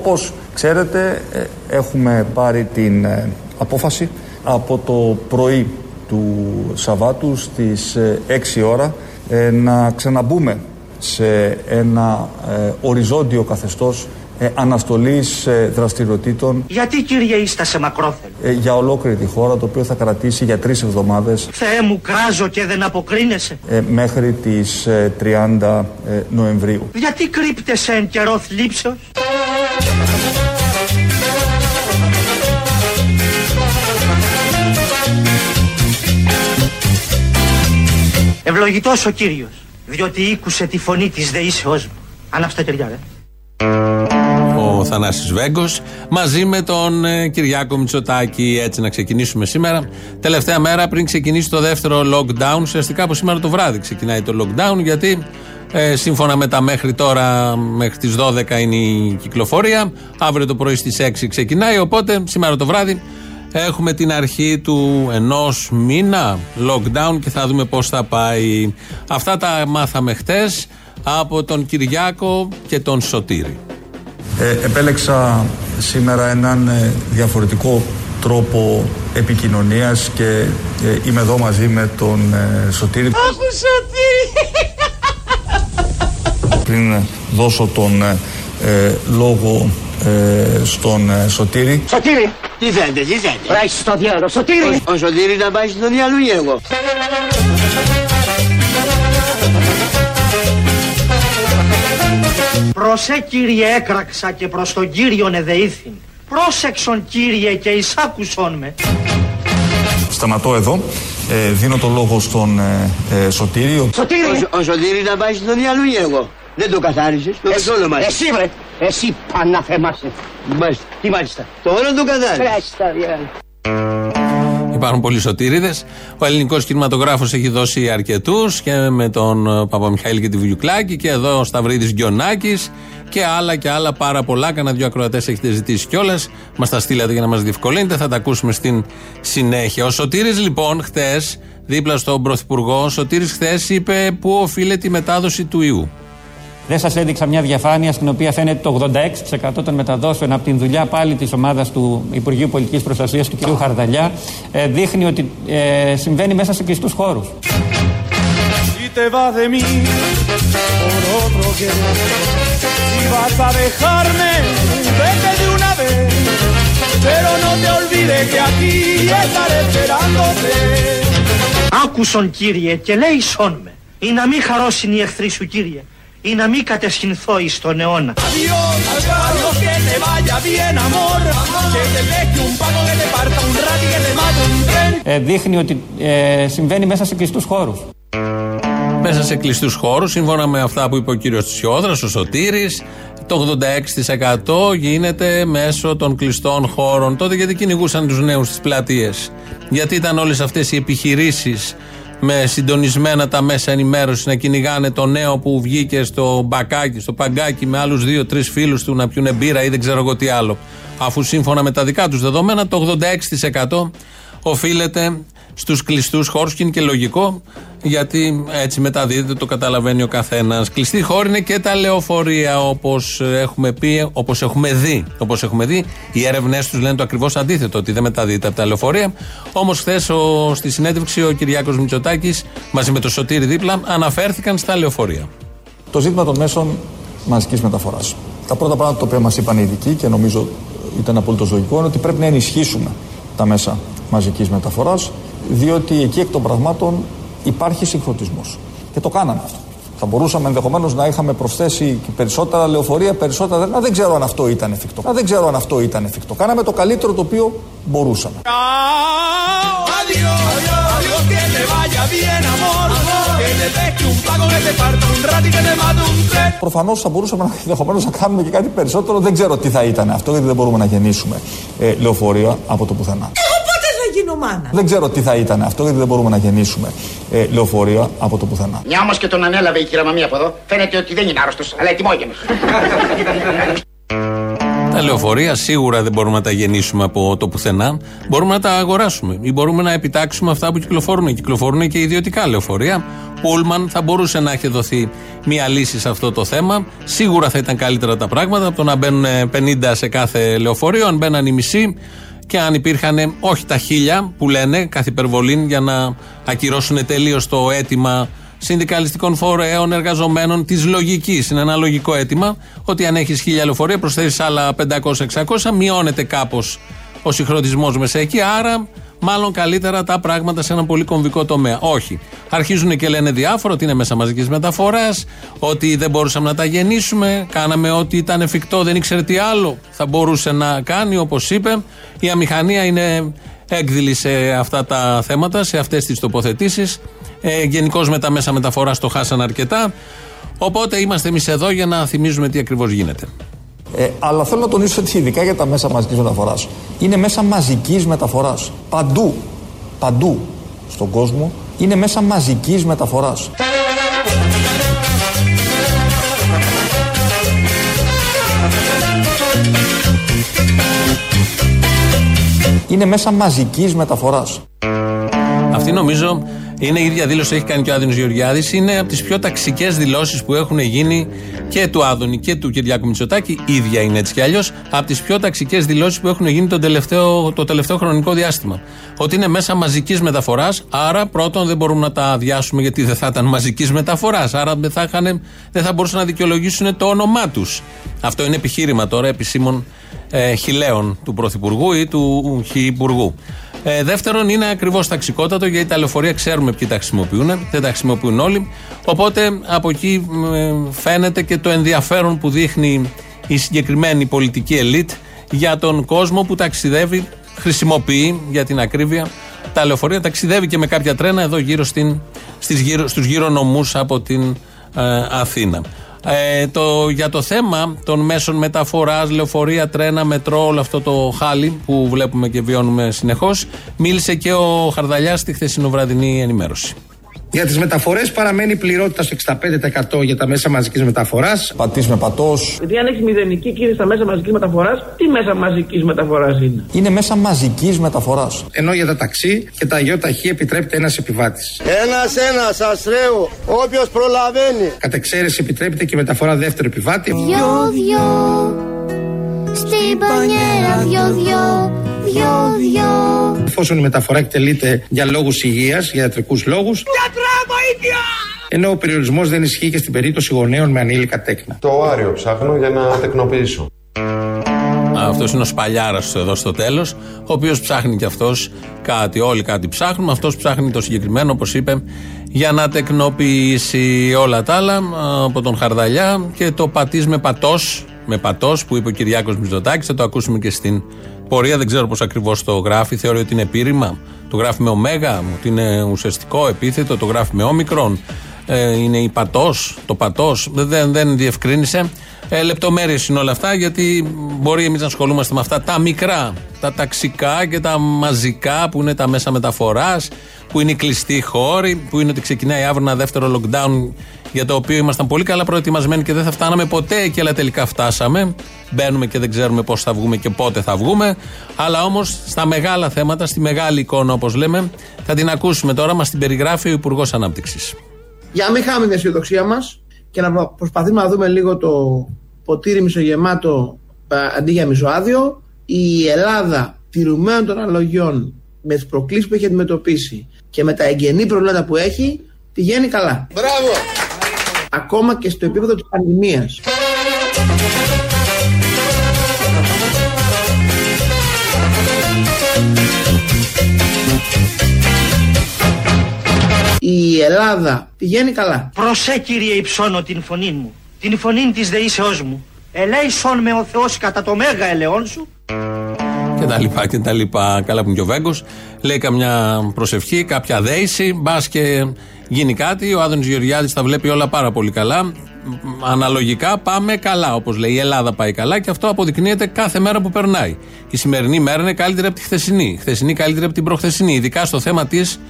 Όπως ξέρετε ε, έχουμε πάρει την ε, απόφαση από το πρωί του Σαββάτου στις 6 ώρα να ξαναμπούμε σε ένα οριζόντιο καθεστώς ε, αναστολής ε, δραστηριοτήτων. Γιατί κύριε είστε σε μακρόθελο. Ε, για ολόκληρη τη χώρα το οποίο θα κρατήσει για τρεις εβδομάδες. Θεέ μου κράζω και δεν αποκρίνεσαι. Ε, μέχρι τις 30 ε, Νοεμβρίου. Γιατί κρύπτεσαι εν καιρό θλίψεως; Ευλογητός ο Κύριος, διότι ήκουσε τη φωνή της δεήσεώς μου. Ανάψτε κεριά, ρε ο Θανάσης Βέγκος μαζί με τον ε, Κυριάκο Μητσοτάκη. Έτσι να ξεκινήσουμε σήμερα. Τελευταία μέρα πριν ξεκινήσει το δεύτερο lockdown ουσιαστικά από σήμερα το βράδυ ξεκινάει το lockdown γιατί ε, σύμφωνα με τα μέχρι τώρα μέχρι τις 12 είναι η κυκλοφορία. Αύριο το πρωί στις 6 ξεκινάει οπότε σήμερα το βράδυ έχουμε την αρχή του ενός μήνα lockdown και θα δούμε πώς θα πάει. Αυτά τα μάθαμε χτες από τον Κυριάκο και τον Σωτήρη ε, επέλεξα σήμερα έναν ε, διαφορετικό τρόπο επικοινωνίας και ε, είμαι εδώ μαζί με τον ε, Σωτήρη. Αχ, Σωτήρη! Πριν δώσω τον λόγο στον Σωτήρη. Σωτήρη! Τι θέλετε, τι θέλετε. Ράχεις στο διάλογο, Σωτήρη! Ο, ο Σωτήρη να πάει στο διάλογο εγώ; Προσέ κύριε έκραξα και προς τον κύριον εδεήθην. Πρόσεξον κύριε και εισάκουσον με. Σταματώ εδώ. Ε, δίνω το λόγο στον ε, ε, Σωτήριο. Σωτήρη! Ο, ο Σωτήρη να πάει στο διάλογο εγώ; Δεν το καθάρισες, το Εσύ, όλο μας. εσύ βρε, εσύ παναθεμάσαι. Μάλιστα. Τι μάλιστα. Το όλο το καθάρισες. Κράσι τα διάλογο. Υπάρχουν πολλοί σωτήριδε. Ο ελληνικός κινηματογράφος έχει δώσει αρκετούς και με τον Παπαμιχαήλ και τη Βιουκλάκη και εδώ ο Σταυρίδης Γκιονάκη και άλλα και άλλα πάρα πολλά. Κάνα δύο ακροατές έχετε ζητήσει κιόλας. Μας τα στείλατε για να μας διευκολύνετε. Θα τα ακούσουμε στην συνέχεια. Ο Σωτήρης λοιπόν χτε, δίπλα στον Πρωθυπουργό, ο Σωτήρης χθες είπε πού οφείλεται η μετάδοση του ιού; Δεν σας έδειξα μια διαφάνεια στην οποία φαίνεται το 86% των μεταδόσεων από την δουλειά πάλι της ομάδας του Υπουργείου Πολιτικής Προστασίας του κ. Χαρδαλιά ε, δείχνει ότι ε, συμβαίνει μέσα σε κλειστούς χώρους. Άκουσον κύριε και λέει σών με. Ή να μην χαρώσουν οι εχθροί σου κύριε ή να μην κατεσχυνθώ εις τον αιώνα. Ε, δείχνει ότι ε, συμβαίνει μέσα σε κλειστούς χώρους. Μέσα σε κλειστούς χώρους, σύμφωνα με αυτά που είπε ο κύριος Τσιόδρας, ο Σωτήρης, το 86% γίνεται μέσω των κλειστών χώρων. Τότε γιατί κυνηγούσαν τους νέους στις πλατείες; Γιατί ήταν όλες αυτές οι επιχειρήσεις με συντονισμένα τα μέσα ενημέρωσης να κυνηγάνε το νέο που βγήκε στο μπακάκι, στο παγκάκι με άλλους δύο-τρει φίλους του να πιούνε μπύρα ή δεν ξέρω εγώ τι άλλο. Αφού σύμφωνα με τα δικά τους δεδομένα το 86% οφείλεται στους κλειστούς χώρου και είναι και λογικό γιατί έτσι μεταδίδεται, το καταλαβαίνει ο καθένας. Κλειστή χώρη είναι και τα λεωφορεία όπως έχουμε πει, όπως έχουμε δει. Όπως έχουμε δει, οι έρευνές τους λένε το ακριβώς αντίθετο, ότι δεν μεταδίδεται από τα λεωφορεία. Όμως χθες στη συνέντευξη ο Κυριάκος Μητσοτάκης μαζί με το Σωτήρι δίπλα αναφέρθηκαν στα λεωφορεία. Το ζήτημα των μέσων μαζικής μεταφοράς. Τα πρώτα πράγματα τα οποία μας είπαν οι ειδικοί και νομίζω ήταν απολύτως λογικό είναι ότι πρέπει να ενισχύσουμε τα μέσα μαζικής μεταφοράς, διότι εκεί εκ των πραγμάτων υπάρχει συγχρονισμός. Και το κάναμε αυτό. Θα μπορούσαμε ενδεχομένως να είχαμε προσθέσει περισσότερα λεωφορεία, περισσότερα. Να δεν ξέρω αν αυτό ήταν εφικτό. Να δεν ξέρω αν αυτό ήταν εφικτό. Κάναμε το καλύτερο το οποίο μπορούσαμε. Προφανώς θα μπορούσαμε ενδεχομένως να κάνουμε και κάτι περισσότερο. Δεν ξέρω τι θα ήταν αυτό, γιατί δεν μπορούμε να γεννήσουμε ε, λεωφορεία από το πουθενά. Δεν ξέρω τι θα ήταν αυτό, γιατί δεν μπορούμε να γεννήσουμε ε, λεωφορεία από το πουθενά. Μια όμως και τον ανέλαβε η κυρία Μαμία από εδώ. Φαίνεται ότι δεν είναι άρρωστος, αλλά ετοιμόγενο. Τα λεωφορεία σίγουρα δεν μπορούμε να τα γεννήσουμε από το πουθενά. Μπορούμε να τα αγοράσουμε ή μπορούμε να επιτάξουμε αυτά που κυκλοφορούν. Κυκλοφορούν και ιδιωτικά λεωφορεία. Πούλμαν θα μπορούσε να έχει δοθεί μια λύση σε αυτό το θέμα. Σίγουρα θα ήταν καλύτερα τα πράγματα από το να μπαίνουν 50 σε κάθε λεωφορείο. Αν μπαίναν οι μισοί, και αν υπήρχαν όχι τα χίλια που λένε καθ' υπερβολή για να ακυρώσουν τελείως το αίτημα συνδικαλιστικών φορέων, εργαζομένων, της λογικής. Είναι ένα λογικό αίτημα ότι αν έχεις χίλια λεωφορεία, προσθέσεις άλλα 500-600, μειώνεται κάπως ο συγχρονισμός μέσα εκεί. Άρα, μάλλον καλύτερα τα πράγματα σε ένα πολύ κομβικό τομέα. Όχι. Αρχίζουν και λένε διάφορα ότι είναι μέσα μαζικής μεταφοράς, ότι δεν μπορούσαμε να τα γεννήσουμε, κάναμε ό,τι ήταν εφικτό, δεν ήξερε τι άλλο θα μπορούσε να κάνει, όπως είπε. Η αμηχανία είναι έκδηλη σε αυτά τα θέματα, σε αυτές τις τοποθετήσεις. Ε, Γενικώς με τα μέσα μεταφοράς το χάσαν αρκετά. Οπότε είμαστε εμείς εδώ για να θυμίζουμε τι ακριβώς γίνεται. Ε, αλλά θέλω να τονίσω ότι ειδικά για τα μέσα μαζικής μεταφοράς είναι μέσα μαζικής μεταφοράς. Παντού, παντού στον κόσμο είναι μέσα μαζικής μεταφοράς. Είναι μέσα μαζικής μεταφοράς. Αυτή νομίζω είναι η ίδια δήλωση που έχει κάνει και ο Άδωνης Γεωργιάδης. Είναι από τις πιο ταξικές δηλώσεις που έχουν γίνει και του Άδωνη και του Κυριάκου Μητσοτάκη. ίδια είναι έτσι κι αλλιώς. Από τις πιο ταξικές δηλώσεις που έχουν γίνει το τελευταίο, το τελευταίο χρονικό διάστημα. Ότι είναι μέσα μαζικής μεταφοράς. Άρα, πρώτον, δεν μπορούμε να τα αδειάσουμε γιατί δεν θα ήταν μαζικής μεταφοράς. Άρα, δεν θα, είχαν, δεν θα μπορούσαν να δικαιολογήσουν το όνομά τους. Αυτό είναι επιχείρημα τώρα επισήμων ε, χιλέων του Πρωθυπουργού ή του Χιυπουργού. Ε, δεύτερον, είναι ακριβώς ταξικότατο γιατί τα λεωφορεία ξέρουμε ποιοι τα χρησιμοποιούν. Δεν τα χρησιμοποιούν όλοι. Οπότε από εκεί ε, φαίνεται και το ενδιαφέρον που δείχνει η συγκεκριμένη πολιτική ελίτ για τον κόσμο που ταξιδεύει, χρησιμοποιεί για την ακρίβεια τα λεωφορεία. Ταξιδεύει και με κάποια τρένα εδώ γύρω, στην, στις γύρω, στους γύρω νομούς από την ε, Αθήνα. Ε, το, για το θέμα των μέσων μεταφοράς, λεωφορεία, τρένα, μετρό, όλο αυτό το χάλι που βλέπουμε και βιώνουμε συνεχώς, μίλησε και ο Χαρδαλιάς στη χθεσινοβραδινή ενημέρωση. Για τις μεταφορές παραμένει πληρότητα στο 65% για τα μέσα μαζικής μεταφοράς. Πατής με πατός. Γιατί αν έχεις μηδενική κίνηση στα μέσα μαζικής μεταφοράς, τι μέσα μαζικής μεταφοράς είναι; Είναι μέσα μαζικής μεταφοράς. Ενώ για τα ταξί και τα ταχύ επιτρέπεται ένας επιβάτης. Ένα-ένα, αστρέου, όποιος προλαβαίνει. Κατ' εξαίρεση επιτρέπεται και μεταφορά δεύτερο επιβάτη. Δυο-δυο, στην πανιέρα δυο-δυο, δυο-δυο. Εφόσον η μεταφορά εκτελείται για λόγους υγείας, για ιατρικούς λόγους. Ενώ ο περιορισμός δεν ισχύει και στην περίπτωση γονέων με ανήλικα τέκνα. Το άριο ψάχνω για να τεκνοποιήσω. Αυτός είναι ο Σπαλιάρας εδώ στο τέλος, ο οποίος ψάχνει κι αυτός κάτι. Όλοι κάτι ψάχνουμε. Αυτός ψάχνει το συγκεκριμένο, όπως είπε, για να τεκνοποιήσει όλα τα άλλα από τον Χαρδαλιά και το πατής με πατός, με πατός που είπε ο Κυριάκος Μιζωτάκη. Θα το ακούσουμε και στην πορεία. Δεν ξέρω πώς ακριβώς το γράφει. Θεωρεί ότι είναι επίρρημα. Το γράφει με ωμέγα, ότι είναι ουσιαστικό επίθετο. Το γράφει με όμικρον. Ε, είναι η πατός, το πατός. Δεν, δεν διευκρίνησε. Ε, Λεπτομέρειες είναι όλα αυτά, γιατί μπορεί εμείς να ασχολούμαστε με αυτά τα μικρά, τα ταξικά και τα μαζικά που είναι τα μέσα μεταφοράς, που είναι οι κλειστοί χώροι, που είναι ότι ξεκινάει αύριο ένα δεύτερο lockdown για το οποίο ήμασταν πολύ καλά προετοιμασμένοι και δεν θα φτάναμε ποτέ εκεί, αλλά τελικά φτάσαμε. Μπαίνουμε και δεν ξέρουμε πώς θα βγούμε και πότε θα βγούμε. Αλλά όμως στα μεγάλα θέματα, στη μεγάλη εικόνα όπως λέμε, θα την ακούσουμε τώρα, μας την περιγράφει ο Υπουργός Ανάπτυξης. Για να μην χάμε την αισιοδοξία μας και να προσπαθούμε να δούμε λίγο το ποτήρι μισογεμάτο αντί για μισοάδιο, η Ελλάδα τηρουμένων των αναλογιών με τις προκλήσεις που έχει αντιμετωπίσει και με τα εγγενή προβλήματα που έχει, πηγαίνει καλά. Μπράβο! Ακόμα και στο επίπεδο της πανδημίας. Η Ελλάδα πηγαίνει καλά. Προσέ κύριε υψώνω την φωνή μου, την φωνή της δεήσεώς μου. Ελέησον με ο Θεός κατά το μέγα ελαιόν σου. Και τα λοιπά και τα λοιπά. Καλά που είναι και ο Βέγκος. Λέει καμιά προσευχή, κάποια δέηση. Μπας και γίνει κάτι. Ο Άδωνης Γεωργιάδης τα βλέπει όλα πάρα πολύ καλά. Αναλογικά πάμε καλά, όπως λέει. Η Ελλάδα πάει καλά και αυτό αποδεικνύεται κάθε μέρα που περνάει. Η σημερινή μέρα είναι καλύτερη από τη χθεσινή. Η χθεσινή καλύτερη από την προχθεσινή. Ειδικά στο θέμα της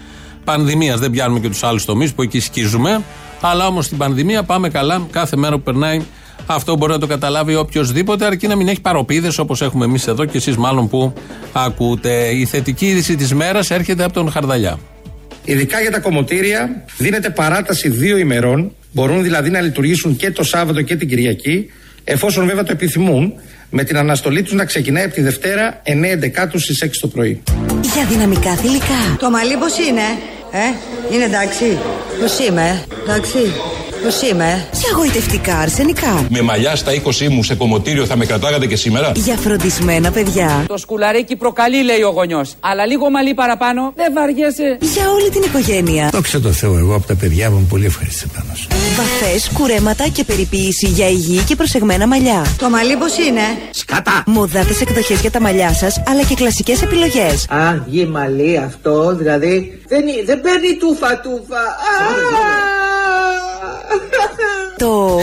πανδημίας. Δεν πιάνουμε και τους άλλους τομείς που εκεί σκίζουμε. Αλλά όμως στην πανδημία πάμε καλά κάθε μέρα που περνάει Αυτό μπορεί να το καταλάβει οποιοδήποτε, αρκεί να μην έχει παροπίδες όπως έχουμε εμείς εδώ και εσείς μάλλον που ακούτε. Η θετική είδηση της μέρας έρχεται από τον Χαρδαλιά. Ειδικά για τα κομμωτήρια δίνεται παράταση δύο ημερών. Μπορούν δηλαδή να λειτουργήσουν και το Σάββατο και την Κυριακή, εφόσον βέβαια το επιθυμούν, με την αναστολή τους να ξεκινάει από τη Δευτέρα 9 Δεκάτου στις 6 το πρωί. Για δυναμικά θηλυκά. Το μαλλί πώς είναι, ε, είναι εντάξει. Πώς είμαι, εντάξει. Πώς είμαι. Για γοητευτικά αρσενικά. Με μαλλιά στα 20 μου σε κομμωτήριο θα με κρατάγατε και σήμερα; Για φροντισμένα παιδιά. Το σκουλαρίκι προκαλεί, λέει ο γονιός. Αλλά λίγο μαλλί παραπάνω δεν βαριέσαι. Για όλη την οικογένεια. Δόξα τω Θεώ, εγώ από τα παιδιά μου πολύ ευχαριστημένο. Βαφές, κουρέματα και περιποίηση για υγιή και προσεγμένα μαλλιά. Το μαλλί πώς είναι; Σκατά! Μοδάτες εκδοχέ για τα μαλλιά σας, αλλά και κλασικές επιλογές. Α, γη μαλλί αυτό, δηλαδή δεν, είναι- δεν παίρνει τούφα τούφα. Το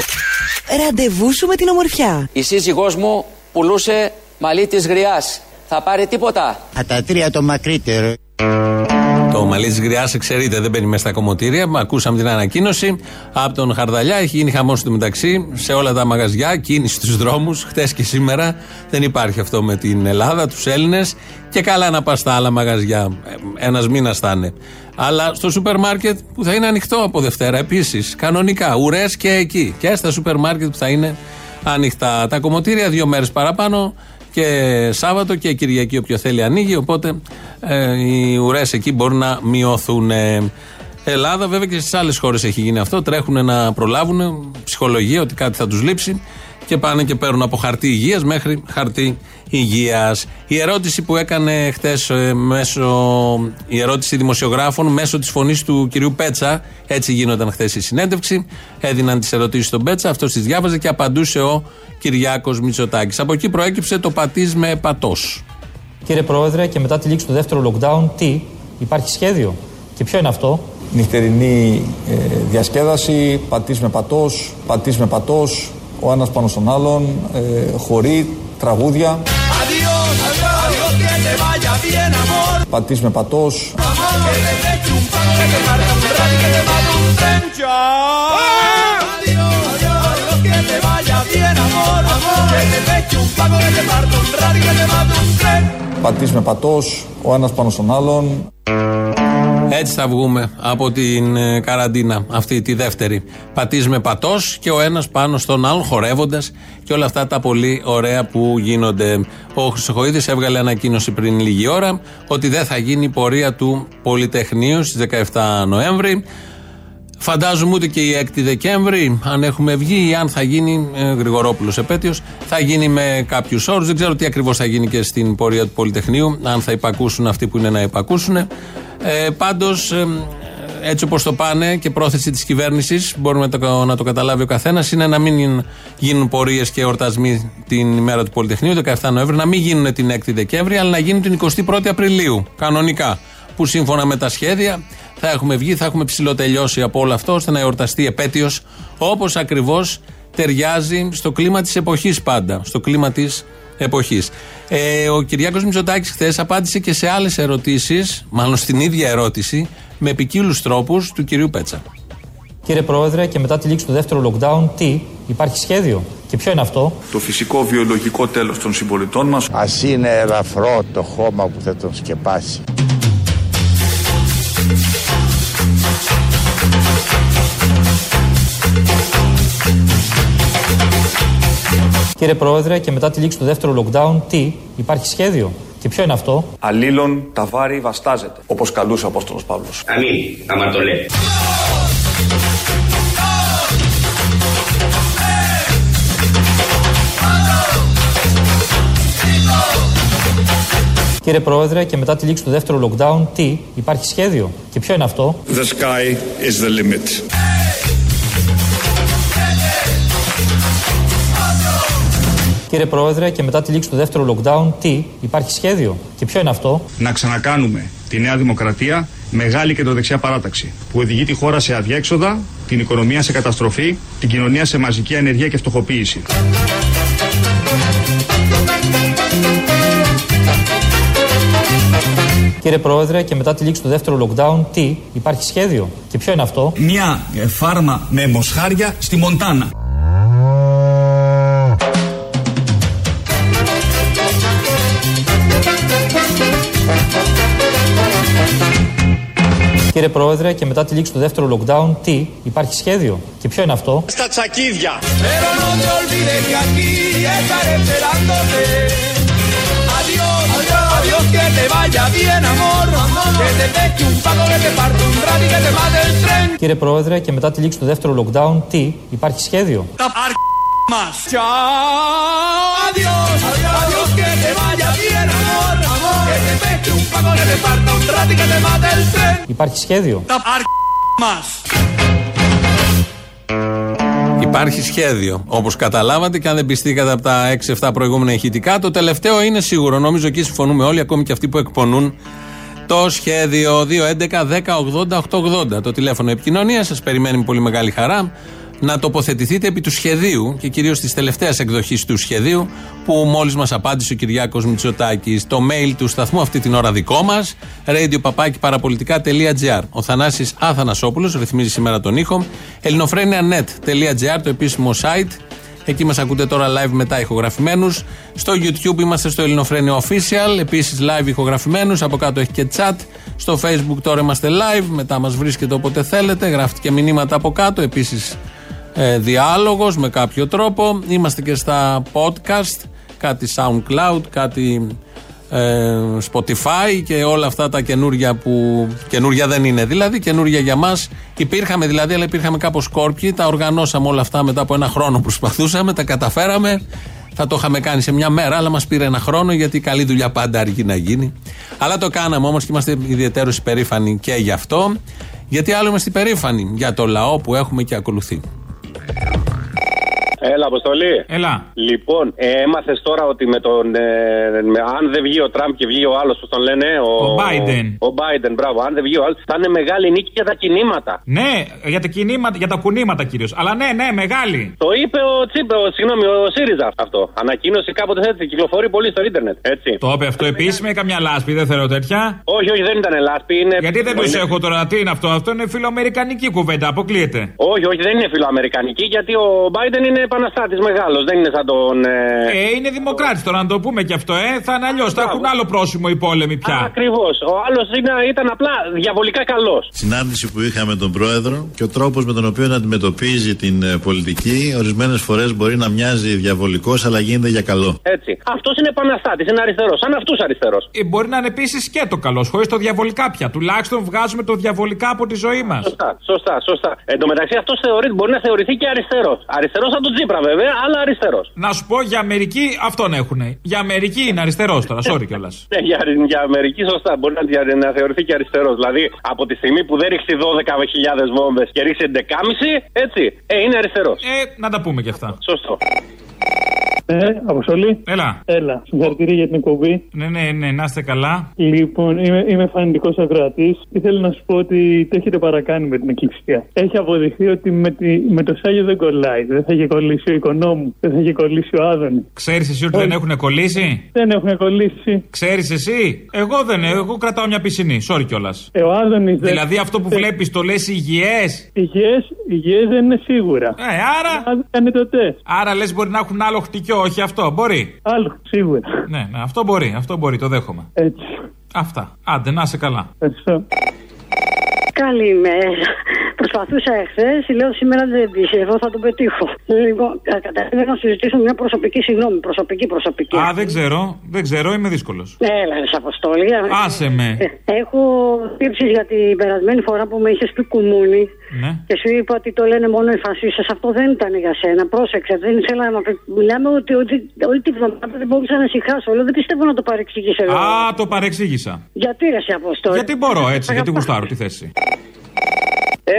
ραντεβού σου με την ομορφιά. Η σύζυγός μου πουλούσε μαλλί της γριάς. Θα πάρει τίποτα. Α, τα τρία το μακρύτερο. Το μαλλί τη γριάς, εξαιρείται, δεν μπαίνει μέσα στα κομμωτήρια. Μα Ακούσαμε την ανακοίνωση από τον Χαρδαλιά. Έχει γίνει χαμός του μεταξύ σε όλα τα μαγαζιά, κίνηση στους δρόμους, χτες και σήμερα. Δεν υπάρχει αυτό με την Ελλάδα, τους Έλληνες. Και καλά να πας στα άλλα μαγαζιά. Ένας μήνας θα είναι. Αλλά στο σούπερ μάρκετ που θα είναι ανοιχτό από Δευτέρα επίσης. Κανονικά. Ουρές και εκεί. Και στα σούπερ μάρκετ που θα είναι ανοιχτά. Τα κομμωτήρια δύο μέρες παραπάνω και Σάββατο και Κυριακή όποιο θέλει ανοίγει οπότε ε, οι ουρές εκεί μπορούν να μειωθούν Ε, Ελλάδα βέβαια και στις άλλες χώρες έχει γίνει αυτό. Τρέχουν να προλάβουν ψυχολογία ότι κάτι θα τους λείψει και πάνε και παίρνουν από χαρτί υγείας μέχρι χαρτί υγείας η ερώτηση που έκανε χτες ε, μέσω η ερώτηση δημοσιογράφων μέσω της φωνής του κυρίου Πέτσα έτσι γίνονταν χθες η συνέντευξη έδιναν τις ερωτήσεις στον Πέτσα αυτός τις διάβαζε και απαντούσε ο Κυριάκος Μητσοτάκης από εκεί προέκυψε το πατής με πατός Κύριε Πρόεδρε, και μετά τη λήξη του δεύτερου lockdown, τι, υπάρχει σχέδιο; Και ποιο είναι αυτό; Νυχτερινή ε, διασκέδαση, πατής με πατός, πατής με πατός, ο ένας πάνω στον άλλον, ε, χορή, τραγούδια. Πατής με πατός, πατής με πατός, ο ένας πάνω στον άλλον. Έτσι θα βγούμε από την ε, καραντίνα αυτή τη δεύτερη. Πατής με πατός και ο ένας πάνω στον άλλον χορεύοντας και όλα αυτά τα πολύ ωραία που γίνονται. Ο Χρυσοχοίδης έβγαλε ανακοίνωση πριν λίγη ώρα ότι δεν θα γίνει η πορεία του Πολυτεχνείου στις 17 Νοέμβρη. Φαντάζομαι ούτε και η 6η Δεκέμβρη, αν έχουμε βγει ή αν θα γίνει, ε, Γρηγορόπουλος επέτειος, θα γίνει με κάποιους όρους. Δεν ξέρω τι ακριβώς θα γίνει και στην πορεία του Πολυτεχνείου, αν θα υπακούσουν αυτοί που είναι να υπακούσουν. Ε, Πάντως, έτσι όπως το πάνε και πρόθεση της κυβέρνησης, μπορούμε να το, να το καταλάβει ο καθένας, είναι να μην γίνουν πορείες και εορτασμοί την ημέρα του Πολυτεχνείου, 17 Νοέμβρη, να μην γίνουν την 6η Δεκέμβρη, αλλά να γίνουν την 21η Απριλίου, κανονικά. Που σύμφωνα με τα σχέδια θα έχουμε βγει, θα έχουμε ψηλοτελειώσει από όλο αυτό, ώστε να εορταστεί επέτειος όπως ακριβώς ταιριάζει στο κλίμα της εποχής πάντα. Στο κλίμα της εποχής. Ε, ο Κυριάκος Μητσοτάκης χθες απάντησε και σε άλλες ερωτήσεις, μάλλον στην ίδια ερώτηση, με ποικίλους τρόπους του κυρίου Πέτσα. Κύριε Πρόεδρε, και μετά τη λήξη του δεύτερου lockdown, τι, υπάρχει σχέδιο; Και ποιο είναι αυτό; Το φυσικό βιολογικό τέλος των συμπολιτών μας. Ας είναι ελαφρό το χώμα που θα τον σκεπάσει. Κύριε Πρόεδρε, και μετά τη λήξη του δεύτερου lockdown, τι, υπάρχει σχέδιο; Και ποιο είναι αυτό; Αλλήλων τα βάρη βαστάζεται, όπως καλούσε ο Απόστολος Παύλος. Αμήν, άμα το λέει. Κύριε Πρόεδρε, και μετά τη λήξη του δεύτερου lockdown, τι, υπάρχει σχέδιο; Και ποιο είναι αυτό; The sky is the limit. Κύριε Πρόεδρε, και μετά τη λήξη του δεύτερου lockdown, τι, υπάρχει σχέδιο; Και ποιο είναι αυτό; Να ξανακάνουμε τη Νέα Δημοκρατία μεγάλη κεντροδεξιά παράταξη που οδηγεί τη χώρα σε αδιέξοδα, την οικονομία σε καταστροφή, την κοινωνία σε μαζική ανεργία και φτωχοποίηση. Κύριε Πρόεδρε, και μετά τη λήξη του δεύτερου lockdown, τι, υπάρχει σχέδιο; Και ποιο είναι αυτό; Μια ε, φάρμα με μοσχάρια στη Μοντάνα. Κύριε Πρόεδρε, και μετά τη λήξη του δεύτερου lockdown, τι, υπάρχει σχέδιο; Και ποιο είναι αυτό, κύριε Πρόεδρε, και μετά τη λήξη του δεύτερου lockdown, τι, υπάρχει σχέδιο; Αρ... μας. Chao, adiós, adiós, que te vaya bien, amor. Que te peche un pago, que te parte un rato y que te mate el tren. Υπάρχει σχέδιο; Τα αρ... μας. Υπάρχει σχέδιο. Όπως καταλάβατε και αν δεν πιστήκατε από τα 6-7 προηγούμενα ηχητικά, το τελευταίο είναι σίγουρο. Νομίζω εκεί συμφωνούμε όλοι, ακόμη και αυτοί που εκπονούν το σχέδιο 2.11.10.80.880. Το τηλέφωνο επικοινωνίας σας περιμένει με πολύ μεγάλη χαρά να τοποθετηθείτε επί του σχεδίου και κυρίως της τελευταίας εκδοχής του σχεδίου που μόλις μας απάντησε ο Κυριάκος Μητσοτάκης. Το mail του σταθμού αυτή την ώρα δικό μας, radiopapakiparapolitica.gr. Ο Θανάσης Αθανασόπουλος ρυθμίζει σήμερα τον ήχο. ελληνοφρένια.net.gr, το επίσημο site. Εκεί μας ακούτε τώρα live μετά ηχογραφημένους. Στο YouTube είμαστε στο Ελληνοφρένιο Official, επίσης live ηχογραφημένους. Από κάτω έχει και chat. Στο Facebook τώρα είμαστε live. Μετά μας βρίσκεται όποτε θέλετε. Γράφετε και μηνύματα από κάτω. Επίσης ε, διάλογος με κάποιο τρόπο. Είμαστε και στα podcast, κάτι SoundCloud, κάτι ε, Spotify και όλα αυτά τα καινούργια που καινούργια δεν είναι δηλαδή, καινούργια για μας. Υπήρχαμε δηλαδή, αλλά υπήρχαμε κάπως σκόρπιοι, τα οργανώσαμε όλα αυτά μετά από ένα χρόνο προσπαθούσαμε, τα καταφέραμε. Θα το είχαμε κάνει σε μια μέρα, αλλά μας πήρε ένα χρόνο γιατί καλή δουλειά πάντα αργεί να γίνει. Αλλά το κάναμε όμως και είμαστε ιδιαίτερως υπερήφανοι και γι' αυτό. Γιατί άλλο είμαστε υπερήφανοι για το λαό που έχουμε και ακολουθεί. Έλα, Αποστολή. Έλα. Λοιπόν, ε, έμαθες τώρα ότι με τον. Ε, με, αν δεν βγει ο Τραμπ και βγει ο άλλος, που τον λένε. Ο, Ο Biden. Ο Biden, μπράβο. Αν δεν βγει ο άλλος, θα είναι μεγάλη νίκη για τα κινήματα. Ναι, για τα, κινήματα, για τα κουνήματα κυρίως. Αλλά ναι, ναι, μεγάλη. Το είπε ο Τσίπ, ο, συγγνώμη, ο ΣΥΡΙΖΑ αυτό. Ανακοίνωσε κάποτε έτσι. Κυκλοφορεί πολύ στο ίντερνετ. Έτσι. Το είπε αυτό επίσημα ή καμιά λάσπη, δεν θέλω τέτοια. Όχι, όχι, δεν ήταν λάσπη. Είναι... Γιατί δεν τους είναι- έχω τώρα, τι είναι αυτό, αυτό είναι φιλοαμερικανική κουβέντα, αποκλείεται. Όχι, όχι, δεν είναι φιλοαμερικανική γιατί ο Biden είναι επαναστάτη μεγάλος. Δεν είναι σαν τον. Ε... Ε, είναι δημοκράτης τώρα, να το πούμε και αυτό, ε. Θα είναι αλλιώς. Θα έχουν άλλο πρόσημο οι πόλεμοι πια. Ακριβώς. Ο άλλος ήταν απλά διαβολικά καλός. Συνάντηση που είχαμε τον πρόεδρο και ο τρόπος με τον οποίο αντιμετωπίζει την ε, πολιτική ορισμένες φορές μπορεί να μοιάζει διαβολικός, αλλά γίνεται για καλό. Έτσι. Αυτός είναι επαναστάτης, είναι αριστερός. Σαν αυτούς αριστερός. Ε, μπορεί να είναι επίσης και το καλός, χωρίς το διαβολικά πια. Τουλάχιστον βγάζουμε το διαβολικά από τη ζωή μας. Σωστά, σωστά, σωστά. Εν τω μεταξύ αυτός μπορεί να θεωρηθεί και αριστερός. Αριστερός σαν τον Τζίπρα βέβαια, αλλά αριστερός. Να σου πω για Αμερική αυτόν έχουν. Για Αμερική είναι αριστερός τώρα, sorry κιόλας. Ναι, για, για Αμερική σωστά. Μπορεί να, για- να θεωρηθεί και αριστερός. Δηλαδή από τη στιγμή που δεν ρίξει 12.000 βόμβες και ρίξει 11,5, έτσι. Ε, είναι αριστερός. Ε, να τα πούμε κι αυτά. Σωστό. Ε, Αποστολή. Έλα. Έλα. Συγχαρητήρια για την εκπομπή. Ναι, ναι, ναι, να είστε καλά. Λοιπόν, είμαι, είμαι φανητικό ακροατής. Ήθελα να σου πω ότι το έχετε παρακάνει με την εκκλησία. Έχει αποδειχθεί ότι με, τη, με το Σάγιο δεν κολλάει. Δεν θα είχε κολλήσει ο οικονόμου. Δεν θα είχε κολλήσει ο Άδωνη. Ξέρεις εσύ ότι δεν έχουν κολλήσει; Δεν έχουν κολλήσει. Ξέρεις εσύ; Εγώ δεν Εγώ κρατάω μια πισινή. Sorry κιόλας. Ε, ο Άδωνης δεν. Δηλαδή αυτό που βλέπεις το λες υγιές; Υγιές υγιές δεν είναι σίγουρα. Ε, άρα; Κάνει το τεστ. Άρα λες μπορεί να έχουν άλλο χτυκιό, όχι αυτό. Μπορεί. Άλλο, σίγουρα. Ναι, ναι, αυτό μπορεί. Αυτό μπορεί, το δέχομαι. Έτσι. Αυτά. Άντε, να είσαι καλά. Ευχαριστώ. Καλημέρα. Προσπαθούσα εχθές, λέω σήμερα δεν πιστεύω, θα το πετύχω. Λοιπόν, κα- καταρχήν θέλω να συζητήσω μια προσωπική συγγνώμη. Προσωπική, προσωπική. Α, δεν ξέρω. Δεν ξέρω, είμαι δύσκολος. Έλα, ρε Αποστόλη. Άσε με. Ε, Έχω τύψει για την περασμένη φορά που με είχες πει κουμούνι Ναι. και σου είπα ότι το λένε μόνο οι φασίστες. Αυτό δεν ήταν για σένα. Πρόσεξε, δεν ήθελα να. Μιλάμε ότι, ότι όλη τη βδομάδα δεν μπορούσα να ησυχάσω. Λέω, δεν πιστεύω να το παρεξηγήσει εδώ. Α, το παρεξήγησα. Γιατί ρε σε Αποστόλη. Γιατί μπορώ έτσι, γιατί γουστάρω τη θέση.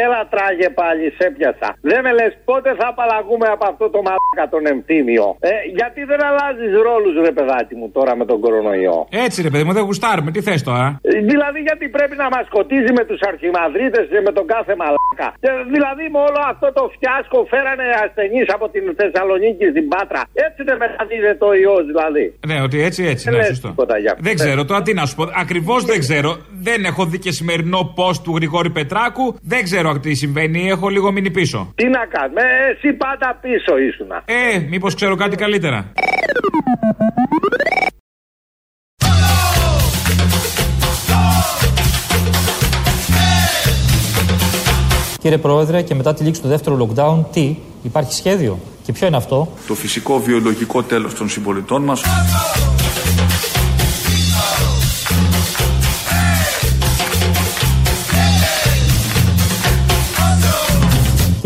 Έλα τράγε πάλι, σε πιασα. Δεν με λες πότε θα απαλλαγούμε από αυτό το μαλάκα τον εμφύμιο. Ε, γιατί δεν αλλάζεις ρόλους, ρε παιδάκι μου, τώρα με τον κορονοϊό; Έτσι ρε παιδί μου, δεν γουστάρουμε. Τι θες τώρα; Ε, Δηλαδή, γιατί πρέπει να μας σκοτίζει με τους αρχιμανδρίτε και με τον κάθε μαλάκα; Και δηλαδή, με όλο αυτό το φιάσκο φέρανε ασθενείς από την Θεσσαλονίκη στην Πάτρα. Έτσι δεν μεταδίδεται το ιός, δηλαδή. Ναι, ότι έτσι, έτσι. Δεν Ναι, λες σωστό. τίποτα γι' αυτό. Δεν ξέρω τώρα τι να σου πω. Ακριβώς δεν ξέρω. Δεν έχω δει και σημερινό post του Γρηγόρη Πετράκου. Δεν ξέρω τι συμβαίνει. Έχω λίγο μείνει πίσω. Τι να κάνουμε, ε, εσύ πάντα πίσω ήσουνα. Ε, μήπως ξέρω κάτι καλύτερα. Κύριε Πρόεδρε, και μετά τη λήξη του δεύτερου lockdown, τι, υπάρχει σχέδιο; Και ποιο είναι αυτό; Το φυσικό βιολογικό τέλος των συμπολιτών μας.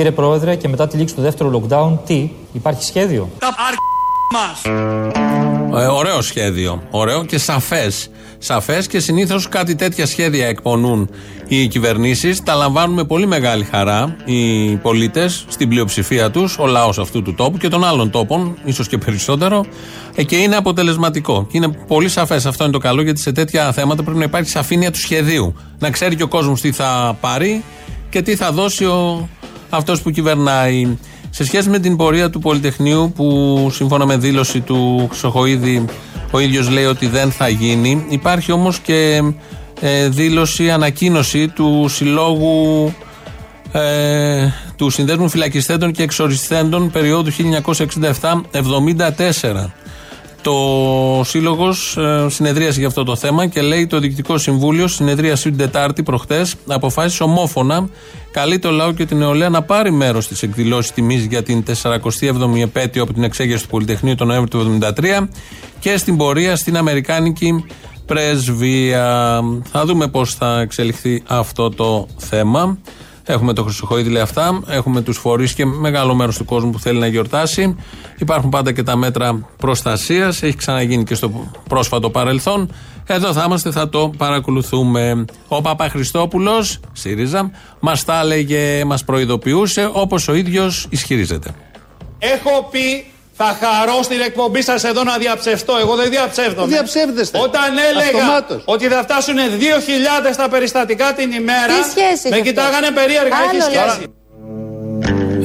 Κύριε Πρόεδρε, και μετά τη λήξη του δεύτερου lockdown, τι, υπάρχει σχέδιο; Τα μας. Ε, ωραίο σχέδιο. Ωραίο και σαφές. Σαφές και συνήθως κάτι τέτοια σχέδια εκπονούν οι κυβερνήσεις. Τα λαμβάνουν με πολύ μεγάλη χαρά οι πολίτες, στην πλειοψηφία τους, ο λαός αυτού του τόπου και των άλλων τόπων, ίσως και περισσότερο. Ε, και είναι αποτελεσματικό. Και είναι πολύ σαφές. Αυτό είναι το καλό, γιατί σε τέτοια θέματα πρέπει να υπάρχει σαφήνεια του σχεδίου. Να ξέρει και ο κόσμος τι θα πάρει και τι θα δώσει ο, αυτός που κυβερνάει. Σε σχέση με την πορεία του Πολυτεχνείου, που σύμφωνα με δήλωση του Χρυσοχοίδη, ο ίδιος λέει ότι δεν θα γίνει, υπάρχει όμως και ε, δήλωση, ανακοίνωση του Συλλόγου ε, του Συνδέσμου Φυλακιστέντων και Εξοριστέντων περίοδου 1967-74. Το Σύλλογος ε, συνεδρίασε για αυτό το θέμα και λέει το Διοικητικό Συμβούλιο, συνεδρίαση την Τετάρτη προχτές, αποφάσισε ομόφωνα, καλεί το λαό και την νεολαία να πάρει μέρος στις εκδηλώσεις τιμής για την 47η επέτειο από την εξέγερση του Πολυτεχνείου τον Νοέμβριο του 1973 και στην πορεία στην Αμερικάνικη Πρεσβεία. Θα δούμε πώς θα εξελιχθεί αυτό το θέμα. Έχουμε το Χρυσοχοίδη λέει αυτά. Έχουμε τους φορείς και μεγάλο μέρος του κόσμου που θέλει να γιορτάσει. Υπάρχουν πάντα και τα μέτρα προστασίας. Έχει ξαναγίνει και στο πρόσφατο παρελθόν. Εδώ θα είμαστε, θα το παρακολουθούμε. Ο Παπαχριστόπουλο, ΣΥΡΙΖΑ, μας τα έλεγε, μας προειδοποιούσε όπως ο ίδιος ισχυρίζεται. Έχω πει θα χαρώ στην εκπομπή σας εδώ να διαψευστώ. Εγώ δεν διαψεύδομαι. Διαψεύδεστε. Όταν έλεγα Αυτομάτως. ότι θα φτάσουν 2.000 τα περιστατικά την ημέρα. Τι σχέση Με έχει κοιτάγανε αυτό; περίεργα. Έχει Άλλο σχέση.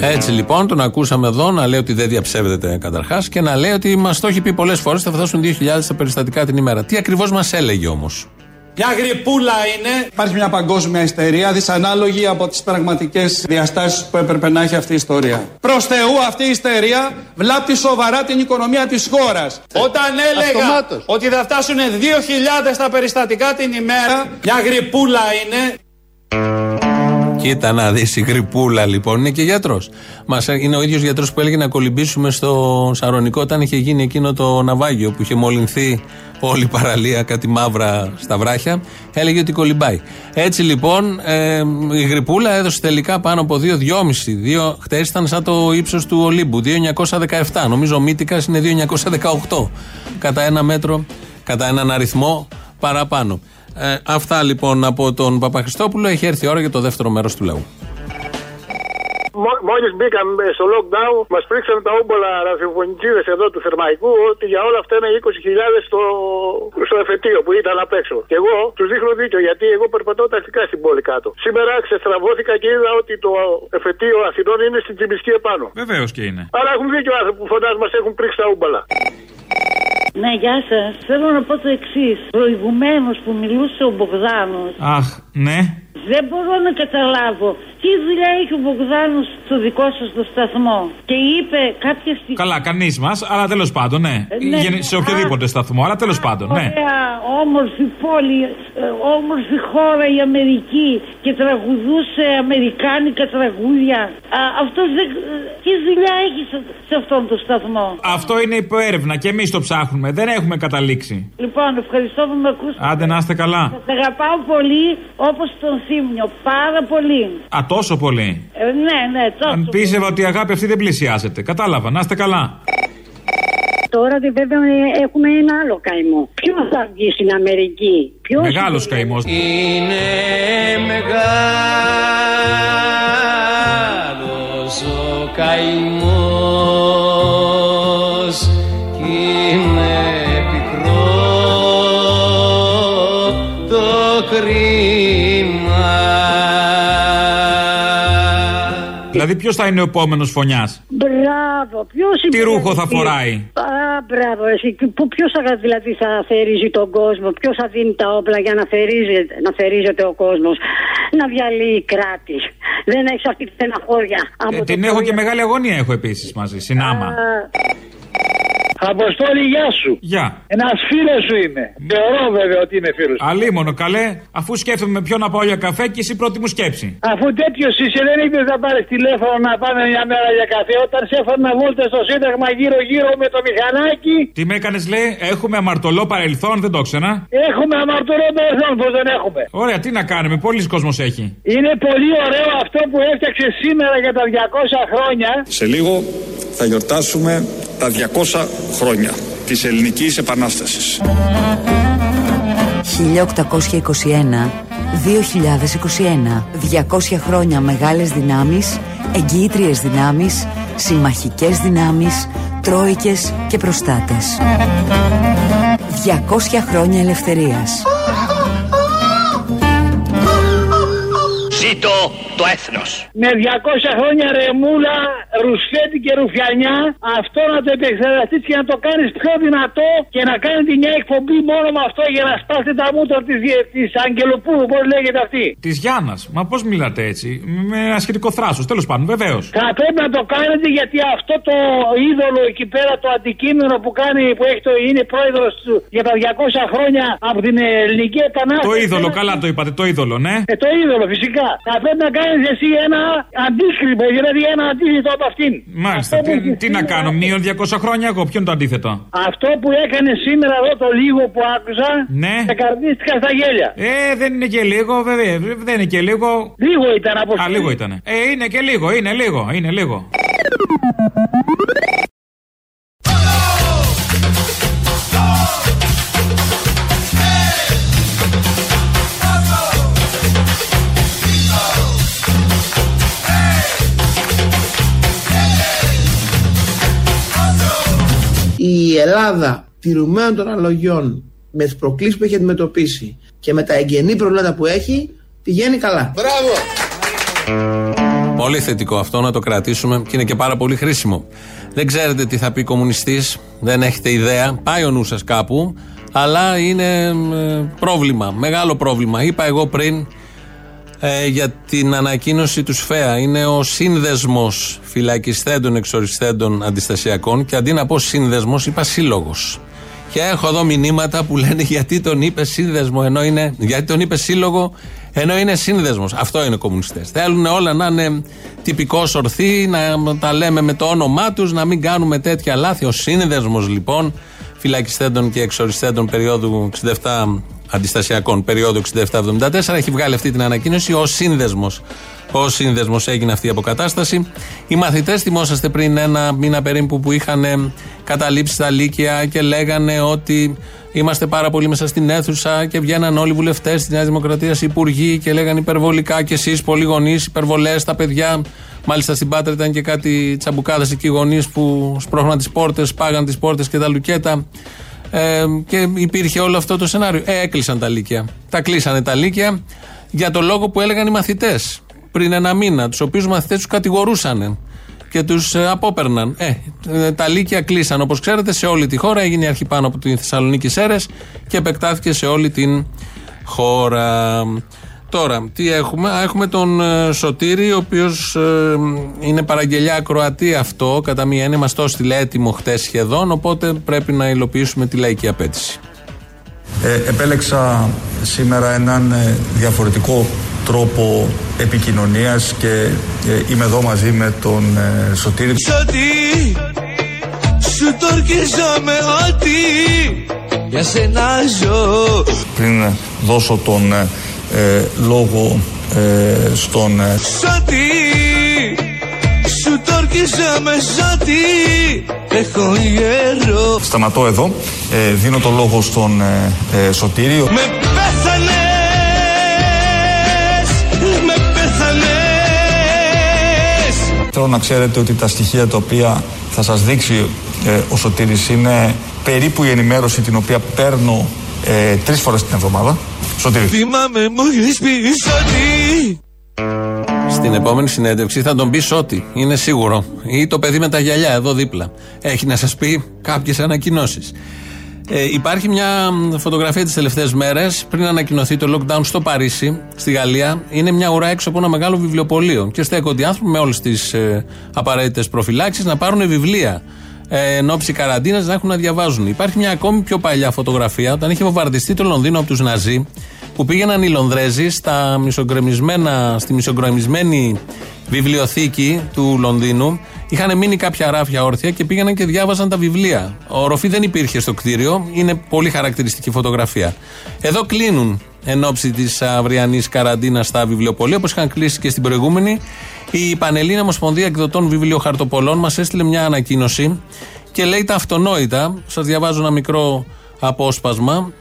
Έτσι λοιπόν, τον ακούσαμε εδώ να λέει ότι δεν διαψεύδεται καταρχάς και να λέει ότι μας το έχει πει πολλές φορές θα φτάσουν 2.000 τα περιστατικά την ημέρα. Τι ακριβώς μας έλεγε όμως; Μια γρυπούλα είναι; Υπάρχει μια παγκόσμια ιστερία δυσανάλογη από τις πραγματικές διαστάσεις που έπρεπε να έχει αυτή η ιστορία. Προς Θεού αυτή η ιστερία βλάπτει σοβαρά την οικονομία της χώρας. Όταν έλεγα Αυτομάτως. ότι θα φτάσουν 2.000 τα περιστατικά την ημέρα. Μια γρυπούλα είναι; Κοίτα να δεις η γρυπούλα λοιπόν. Είναι και γιατρός. Είναι ο ίδιος γιατρός που έλεγε να κολυμπήσουμε στο Σαρονικό όταν είχε γίνει εκείνο το ναυάγιο που είχε μολυνθεί όλη η παραλία, κάτι μαύρα στα βράχια. Έλεγε ότι κολυμπάει. Έτσι λοιπόν ε, η γρυπούλα έδωσε τελικά πάνω από 2-2,5. Δύο, χτες ήταν σαν το ύψος του Ολύμπου. 2,917. Νομίζω ο Μύτικας είναι 2,918. Κατά ένα μέτρο, κατά έναν αριθμό παραπάνω. Ε, αυτά λοιπόν από τον Παπαχριστόπουλο. Έχει έρθει η ώρα για το δεύτερο μέρος του λαού. Μόλις μπήκαμε στο lockdown, μας πρίξαν τα όμπολα ραδιοφωνικίδε εδώ του Θερμαϊκού ότι για όλα αυτά είναι 20.000 στο, στο εφετείο που ήταν απ' έξω. Και εγώ τους δείχνω δίκιο γιατί εγώ περπατώ τακτικά στην πόλη κάτω. Σήμερα ξεστραβώθηκα και είδα ότι το εφετείο Αθηνών είναι στην Τσιμπισκή επάνω. Βεβαίως και είναι. Άρα έχουν δίκιο οι άνθρωποι που φωνάζουν μας έχουν πρίξει τα όμπολα. Ναι, γεια σας. Θέλω να πω το εξής. Προηγουμένως που μιλούσε ο Μπογδάνος, Αχ, ναι. Δεν μπορώ να καταλάβω τι δουλειά έχει ο Μπογδάνος στο δικό σας το σταθμό. Και είπε κάποια στιγμή. Καλά, κανείς μας, αλλά τέλος πάντων, ναι. Ε, ναι. Γενι- Σε οποιοδήποτε σταθμό, αλλά τέλος πάντων, ναι. Ωραία, όμορφη πόλη, ε, όμορφη χώρα η Αμερική και τραγουδούσε αμερικάνικα τραγούδια. Α, αυτός δεν, ε, τι δουλειά έχει σε, σε αυτόν τον σταθμό; Αυτό είναι υποέρευνα και εμείς το ψάχνουμε. Δεν έχουμε καταλήξει. Λοιπόν, ευχαριστώ που με ακούσατε. Άντε να είστε καλά. Σας αγαπάω πολύ όπως τον Θήμιο. Πάρα πολύ. Α, τόσο πολύ. Ε, ναι, ναι, τόσο. Αν πίστευα ότι η αγάπη αυτή δεν πλησιάζεται. Κατάλαβα, να είστε καλά. Τώρα δε- βέβαια ε, έχουμε ένα άλλο καημό. Ποιος θα βγει στην Αμερική, ποιος. Μεγάλος καημός. Είναι μεγάλος ο καημός Δηλαδή, ποιος θα είναι ο επόμενος φωνιάς; Μπράβο, ποιος Τι ρούχο θα φοράει; Α, μπράβο, εσύ. Ποιος θα, δηλαδή θα θερίζει τον κόσμο, ποιος θα δίνει τα όπλα για να, θερίζεται, να θερίζεται ο κόσμος, να διαλύει κράτη. Δεν έχεις αυτή τη στεναχώρια. από Ε, το την έχω πρωί. και μεγάλη αγωνία έχω επίσης μαζί. Συνάμα. Α, Αποστόλη, γεια σου. Γεια. Ένας φίλος σου είμαι. Θεωρώ βέβαια ότι είμαι φίλος. Αλίμονο, καλέ, αφού σκέφτομαι με ποιον να πάω για καφέ και εσύ πρώτη μου σκέψη. Αφού τέτοιος είσαι, δεν είπες να πάρεις τηλέφωνο να πάμε μια μέρα για καφέ. Όταν σε έφερνα βόλτε στο Σύνταγμα γύρω-γύρω με το μηχανάκι. Τι με έκανες, λέει, έχουμε αμαρτωλό παρελθόν, δεν το ξένα. Έχουμε αμαρτωλό παρελθόν, πώς δεν έχουμε. Ωραία, τι να κάνουμε, πολλοί κόσμος έχει. Είναι πολύ ωραίο αυτό που έφτιαξες σήμερα για τα 200 χρόνια. Σε λίγο θα γιορτάσουμε τα 200 χρόνια της Ελληνικής Επανάστασης. 1821 2021 200 χρόνια μεγάλες δυνάμεις εγγυήτριες δυνάμεις συμμαχικές δυνάμεις τρόικες και προστάτες 200 χρόνια ελευθερίας Ζήτω το έθνος. Με 200 χρόνια ρεμούλα, ρουσφέτη και ρουφιανιά, αυτό να το επεξεργαστείς και να το κάνεις πιο δυνατό και να κάνετε μια εκπομπή μόνο με αυτό για να σπάσετε τα μούτρα της, της Αγγελοπούλου, πώς λέγεται αυτή. Της Γιάννας. Μα πώς μιλάτε έτσι, με ένα σχετικό θράσος, τέλος πάντων, βεβαίως. Θα πρέπει να το κάνετε γιατί αυτό το είδωλο εκεί πέρα, το αντικείμενο που κάνει, που έχει το, είναι πρόεδρος του για τα 200 χρόνια από την ελληνική επανάσταση. Το είδωλο, καλά το είπατε, το είδωλο, ναι. Ε, το είδωλο, φυσικά. Θα πρέπει να κάνεις εσύ ένα αντίσκρυπο, δηλαδή ένα αντίθετο από αυτήν. Μάλιστα, Αυτό τι, που- τι να κάνω, μείον 200 χρόνια εγώ, ποιο είναι το αντίθετο; Αυτό που έκανε σήμερα εδώ το λίγο που άκουσα, Ναι. σε καρδίστηκα στα γέλια. Ε, δεν είναι και λίγο, βέβαια, δεν είναι και λίγο. Λίγο ήταν από Α, λίγο ήταν. Ε, είναι και λίγο, είναι λίγο, είναι λίγο. Ελλάδα τηρουμένων των αλογιών με τις προκλήσεις που έχει αντιμετωπίσει και με τα εγγενή προβλήματα που έχει πηγαίνει καλά. Μπράβο! Πολύ θετικό αυτό να το κρατήσουμε και είναι και πάρα πολύ χρήσιμο. Δεν ξέρετε τι θα πει κομμουνιστής, δεν έχετε ιδέα. Πάει ο νου σας κάπου, αλλά είναι ε, πρόβλημα, μεγάλο πρόβλημα. Είπα εγώ πριν ε, για την ανακοίνωση του ΣΦΕΑ. Είναι ο σύνδεσμος φυλακισθέντων εξοριστέντων αντιστασιακών και αντί να πω σύνδεσμος, είπα σύλλογος. Και έχω εδώ μηνύματα που λένε γιατί τον είπε σύνδεσμο ενώ είναι. Γιατί τον είπε σύλλογο ενώ είναι σύνδεσμος. Αυτό είναι κομμουνιστές. Θέλουν όλα να είναι τυπικός ορθοί, να τα λέμε με το όνομά τους, να μην κάνουμε τέτοια λάθη. Ο σύνδεσμος λοιπόν φυλακιστέντων και εξοριστέντων περίοδου 67 αντιστασιακών περίοδου 67-74 έχει βγάλει αυτή την ανακοίνωση. Ο σύνδεσμος. Ο σύνδεσμος έγινε αυτή η αποκατάσταση. Οι μαθητές, θυμόσαστε πριν ένα μήνα περίπου που είχαν ε, καταλήψει τα λύκεια και λέγανε ότι είμαστε πάρα πολύ μέσα στην αίθουσα και βγαίναν όλοι οι βουλευτές της Νέας Δημοκρατίας, υπουργοί και λέγανε υπερβολικά και εσείς, πολλοί γονείς, υπερβολές στα παιδιά. Μάλιστα στην Πάτρα ήταν και κάτι τσαμπουκάδες εκεί γονείς που σπρώχναν τις πόρτες, πάγαν τις πόρτες και τα λουκέτα. Ε, και υπήρχε όλο αυτό το σενάριο. Ε, έκλεισαν τα λύκεια. Τα κλείσανε τα λύκεια για το λόγο που έλεγαν οι μαθητές πριν ένα μήνα, τους οποίους μαθητές τους κατηγορούσαν και τους ε, απόπερναν. Ε, ε, τα λύκεια κλείσαν όπως ξέρετε σε όλη τη χώρα. Έγινε η αρχή πάνω από τη Θεσσαλονίκη Σέρες και επεκτάθηκε σε όλη την χώρα. Τώρα, τι έχουμε; Α, έχουμε τον ε, Σωτήρη, ο οποίος είναι παραγγελιά ακροατή αυτό. Κατά μία έννοια, μας το έστειλε έτοιμο χτες σχεδόν. Οπότε πρέπει να υλοποιήσουμε τη λαϊκή απέτηση. Ε, επέλεξα σήμερα έναν ε, διαφορετικό τρόπο επικοινωνίας και ε, είμαι εδώ μαζί με τον ε, Σωτήρη. Σωτή Σου το ορκίζομαι ότι Για σένα ζω Πριν δώσω τον ε, ε, λόγο ε, στον ε, Σωτή Σου το ορκίζομαι Σωτή Έχω γέρο Σταματώ εδώ, ε, δίνω το λόγο στον ε, ε, Σωτήρη. Με πέθανες Με πέθανες. Θέλω να ξέρετε ότι τα στοιχεία τα οποία θα σας δείξει ε, ο Σωτήρης είναι περίπου η ενημέρωση την οποία παίρνω ε, τρεις φορές την εβδομάδα. Σωτήρη. Θυμάμαι μου έχεις πει Σωτή Στην επόμενη συνέντευξη θα τον πει ότι είναι σίγουρο. Ή το παιδί με τα γυαλιά εδώ δίπλα. Έχει να σας πει κάποιες ανακοινώσεις. Ε, υπάρχει μια μ, φωτογραφία τις τελευταίες μέρες πριν ανακοινωθεί το lockdown στο Παρίσι, στη Γαλλία. Είναι μια ουρά έξω από ένα μεγάλο βιβλιοπωλείο. Και στέκονται οι άνθρωποι με όλες τις ε, απαραίτητες προφυλάξεις να πάρουν βιβλία. Ε, εν ώψη καραντίνας να έχουν να διαβάζουν. Υπάρχει μια ακόμη πιο παλιά φωτογραφία όταν είχε βομβαρδιστεί το Λονδίνο από τους Ναζί που πήγαιναν οι Λονδρέζοι στα στη μισογκρεμισμένη βιβλιοθήκη του Λονδίνου. Είχαν μείνει κάποια ράφια όρθια και πήγαιναν και διάβαζαν τα βιβλία. Ο ροφή δεν υπήρχε στο κτίριο. Είναι πολύ χαρακτηριστική φωτογραφία. Εδώ κλείνουν εν ώψη της αυριανής καραντίνας στα βιβλιοπολία, όπως είχαν κλείσει και στην προηγούμενη. Η Πανελλήνα Ομοσπονδία Εκδοτών Βιβλιοχαρτοπολών μας έστειλε μια ανακοίνωση και λέει τα αυτονόητα. Σας διαβάζω ένα μικρό απόσπασμα.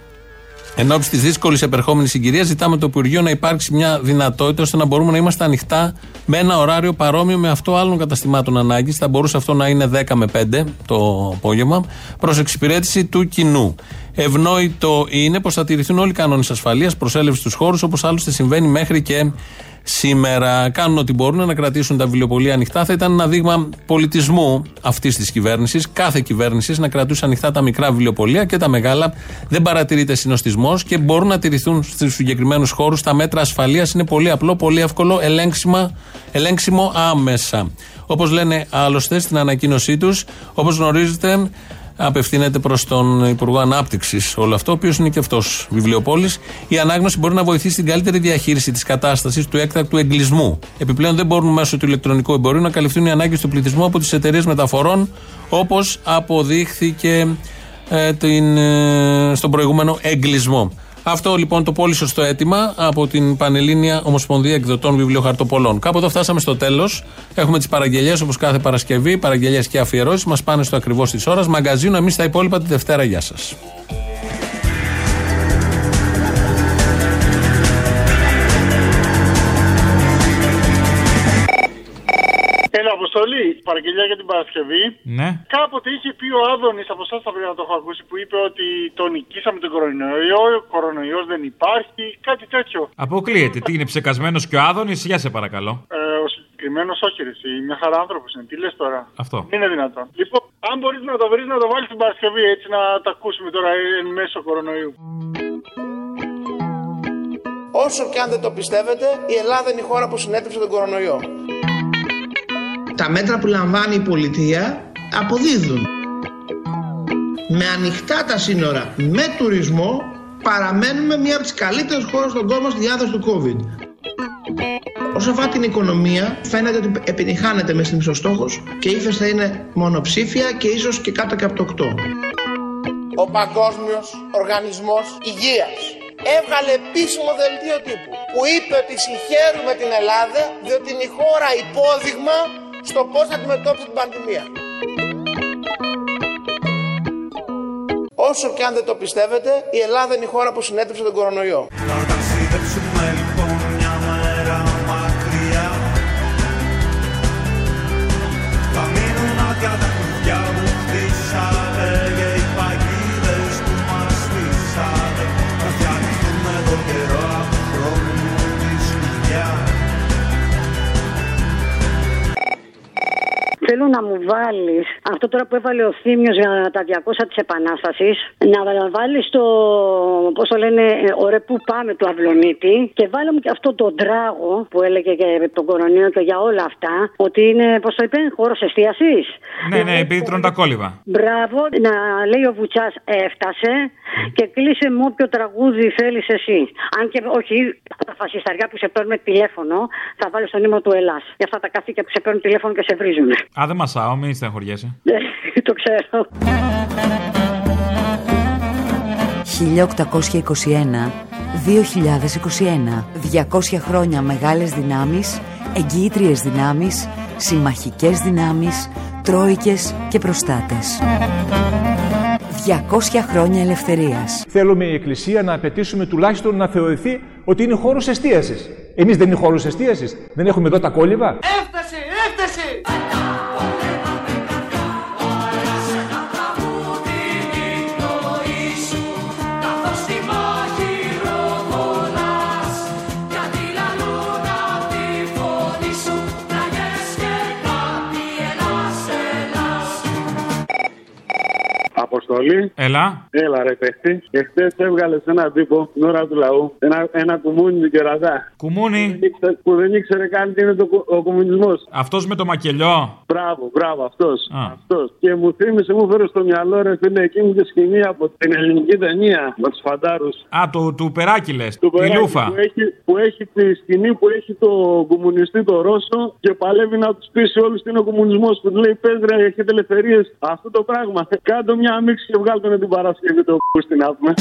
Εν ώψη της δύσκολης επερχόμενης συγκυρίας, ζητάμε το Υπουργείο να υπάρξει μια δυνατότητα ώστε να μπορούμε να είμαστε ανοιχτά με ένα ωράριο παρόμοιο με αυτό άλλων καταστημάτων ανάγκης. Θα μπορούσε αυτό να είναι 10 με 5 το απόγευμα, προς εξυπηρέτηση του κοινού. Ευνόητο είναι πως θα τηρηθούν όλοι οι κανόνες ασφαλείας, προσέλευσης στους χώρους, όπως άλλωστε συμβαίνει μέχρι και σήμερα. Κάνουν ό,τι μπορούν να κρατήσουν τα βιβλιοπολία ανοιχτά. Θα ήταν ένα δείγμα πολιτισμού αυτής της κυβέρνησης, κάθε κυβέρνησης, να κρατούσε ανοιχτά τα μικρά βιβλιοπολία και τα μεγάλα. Δεν παρατηρείται συνοστισμός και μπορούν να τηρηθούν στους συγκεκριμένους χώρους. Τα μέτρα ασφαλείας είναι πολύ απλό, πολύ εύκολο, ελέγξιμο άμεσα. Όπως λένε άλλωστε στην ανακοίνωσή τους, όπως γνωρίζετε, απευθύνεται προς τον Υπουργό Ανάπτυξης όλο αυτό, ο οποίος είναι και αυτός βιβλιοπόλης. Η ανάγνωση μπορεί να βοηθήσει στην καλύτερη διαχείριση της κατάστασης του έκτακτου εγκλισμού. Επιπλέον, δεν μπορούν μέσω του ηλεκτρονικού εμπορίου να καλυφθούν οι ανάγκες του πληθυσμού από τις εταιρείες μεταφορών, όπως αποδείχθηκε ε, την, ε, στον προηγούμενο εγκλισμό. Αυτό λοιπόν το πολύ σωστό αίτημα από την Πανελλήνια Ομοσπονδία Εκδοτών Βιβλιοχαρτοπολών. Κάποτε φτάσαμε στο τέλος. Έχουμε τις παραγγελίε όπως κάθε Παρασκευή, παραγγελίε και αφιερώσεις. Μας πάνε στο ακριβώς της ώρας. Μαγκαζίνο, εμείς τα υπόλοιπα τη Δευτέρα. Γεια σας. Αποστολή, παραγγελιά για την Παρασκευή. Ναι. Κάποτε είχε πει ο Άδωνης, από εσάς θα πρέπει να το έχω ακούσει, που είπε ότι τον νικήσαμε τον κορονοϊό, ο κορονοϊός δεν υπάρχει, κάτι τέτοιο. Αποκλείεται. Τι είναι ψεκασμένος και ο Άδωνης, για σε παρακαλώ. Ε, ο συγκεκριμένος όχι, ρε, εσύ, μια χαρά άνθρωπος είναι. Τι λες τώρα; Αυτό. Είναι δυνατόν. Λοιπόν, αν μπορείς να το βρεις, να το βάλεις την Παρασκευή έτσι να τα ακούσουμε τώρα εν μέσω κορονοϊού. Όσο και αν δεν το πιστεύετε, η Ελλάδα είναι η χώρα που συνέτρεψε τον κορονοϊό τα μέτρα που λαμβάνει η πολιτεία αποδίδουν. Με ανοιχτά τα σύνορα, με τουρισμό, παραμένουμε μία από τις καλύτερες χώρες στον κόσμο στη διάδοση του COVID. Όσο αφορά την οικονομία, φαίνεται ότι επιτυχάνεται μες στην στόχος και η ύφεση θα είναι μονοψήφια και ίσως και κάτω και από το 8. Ο Παγκόσμιος Οργανισμός Υγείας έβγαλε επίσημο δελτίο τύπου που είπε ότι συγχαίρουμε την Ελλάδα διότι είναι η χώρα υπόδειγμα στο πώς θα αντιμετώπισε την πανδημία. Όσο και αν δεν το πιστεύετε, η Ελλάδα είναι η χώρα που συνέτρεψε τον κορονοϊό. Θέλω να μου βάλεις αυτό τώρα που έβαλε ο Θήμιος για τα 200 της Επανάστασης, να βάλεις το, πώς το λένε, ωραία που πάμε του Αυλονίτη και βάλε μου και αυτό το τράγο που έλεγε για τον κορονοϊό και για όλα αυτά, ότι είναι, πώς το είπε, χώρος εστίασης. Ναι, ναι, επειδή τρώνε τα κόλληβα. Μπράβο, να λέει ο Βουτσάς έφτασε και κλείσε μου όποιο τραγούδι θέλεις εσύ. Αν και όχι τα φασισταριά που σε παίρνουν τηλέφωνο, θα βάλεις στον ύμο του Ελλάς. Για αυτά τα καθήκια που σε παίρνουν τηλέφωνο και σε βρίζουν. Α, δεν μασάω, μην στεναχωριέσαι. Ναι, το ξέρω. 1821-2021 200 χρόνια μεγάλες δυνάμεις, εγγυήτριες δυνάμεις, συμμαχικές δυνάμεις, τρόικες και προστάτες. 200 χρόνια ελευθερίας. Θέλουμε η Εκκλησία να απαιτήσουμε τουλάχιστον να θεωρηθεί ότι είναι χώρος εστίασης. Εμείς δεν είναι χώρος εστίασης. Δεν έχουμε εδώ τα κόλληβα. Έφτασε, έφτασε! Αποστολή. Έλα. Έλα, ρε παιχτή. Και χθες έβγαλες έναν τύπο την ώρα του λαού. Ένα, ένα κουμούνι του κερατά. Κουμούνι. Που δεν ήξερε καν τι είναι το, κου- ο κομμουνισμό. Αυτός με το μακελιό. Μπράβο, μπράβο, αυτός. Αυτός. Και μου θύμισε, μου φέρε στο μυαλό, ρε φίλε, εκείνη τη σκηνή από την ελληνική ταινία με τους φαντάρους. Α, του, του περάκι λες. Του Τη Περάκη λούφα. Που έχει, που έχει τη σκηνή που έχει το κομμουνιστή το Ρώσο και παλεύει να τους πείσει όλους τι είναι ο κομμουνισμός. Που του λέει: Πες ρε, έχετε ελευθερίες. Αυτό το πράγμα. Κάντο μια αμίξη και βγάλτε την Παρασκευή το πούστη να πούμε.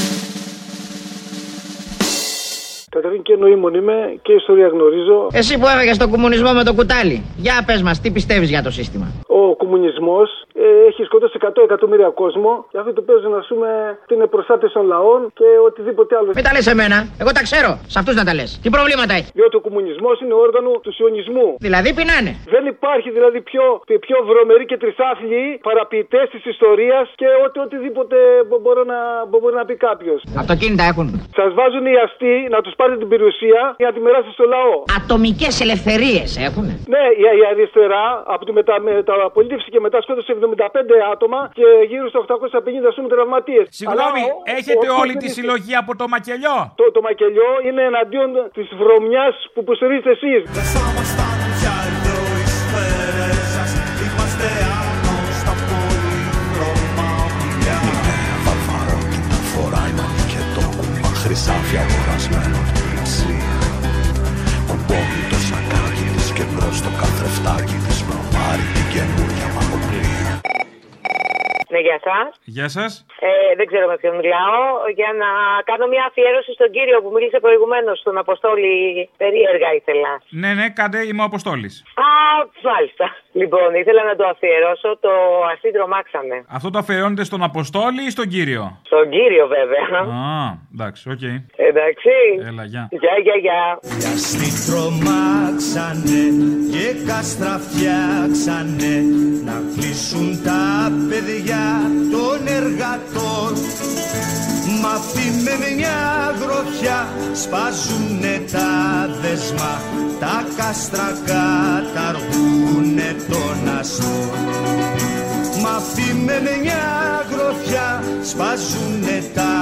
Καταρχήν και νοήμων είμαι και ιστορία γνωρίζω. Εσύ που έφεγε τον κομμουνισμό με το κουτάλι. Για πες μας, τι πιστεύεις για το σύστημα; Ο κομμουνισμός ε, έχει σκοτώσει 100 εκατομμύρια κόσμο και αυτοί του παίζουν, ας πούμε, ότι είναι προστάτες των λαών και οτιδήποτε άλλο. Μην τα λες εμένα, εγώ τα ξέρω. Σε αυτούς να τα λες. Τι προβλήματα έχει; Διότι ο κομμουνισμός είναι όργανο του σιωνισμού. Δηλαδή πεινάνε. Δεν υπάρχει δηλαδή πιο, πιο βρωμεροί και τρισάθλιοι παραποιητές της ιστορίας και ότι οτιδήποτε μπο- μπορώ να, μπο- μπορεί να πει κάποιος. Αυτοκίνητα έχουν. Σας βάζουν οι αστεί να τους πάρετε την περιουσία για να τη μοιράσετε στο λαό. Ατομικές ελευθερίες έχουν. Ναι, η, η αριστερά από τη μετα, μεταπολίτευση και μετά σκότωσε 75 άτομα και γύρω στα 850 πούμε τραυματίες. Συγγνώμη, έχετε όλη τη συλλογή από το μακελιό; Το, το μακελιό είναι εναντίον της βρωμιάς που υποστηρίζετε εσείς. Είμαστε άνω Κουμπώνει το σακάκι της και μπρος το καθρεφτάκι της γεια σας. Γεια σας. Ε, δεν ξέρω με ποιον μιλάω. Για να κάνω μια αφιέρωση στον κύριο που μίλησε προηγουμένως, στον Αποστόλη. Περίεργα ήθελα. Ναι, ναι, κάντε, είμαι ο Αποστόλης. Α, μάλιστα. Λοιπόν, ήθελα να το αφιερώσω το Αστή τρομάξαμε. Αυτό το αφιερώνεται στον Αποστόλη ή στον κύριο; Στον κύριο, βέβαια. Α, εντάξει, οκ. Εντάξει. Έλα, γεια. Γεια, γεια, γεια. Στη τρομάξανε και κάστρα φτιάξανε να κλείσουν τα παιδιά των εργατών Μα αυτοί με μια γροθιά σπάζουνε τα δεσμά τα κάστρα καταργούνε τον αστών Μα αυτοί με μια γροθιά σπάζουνε τα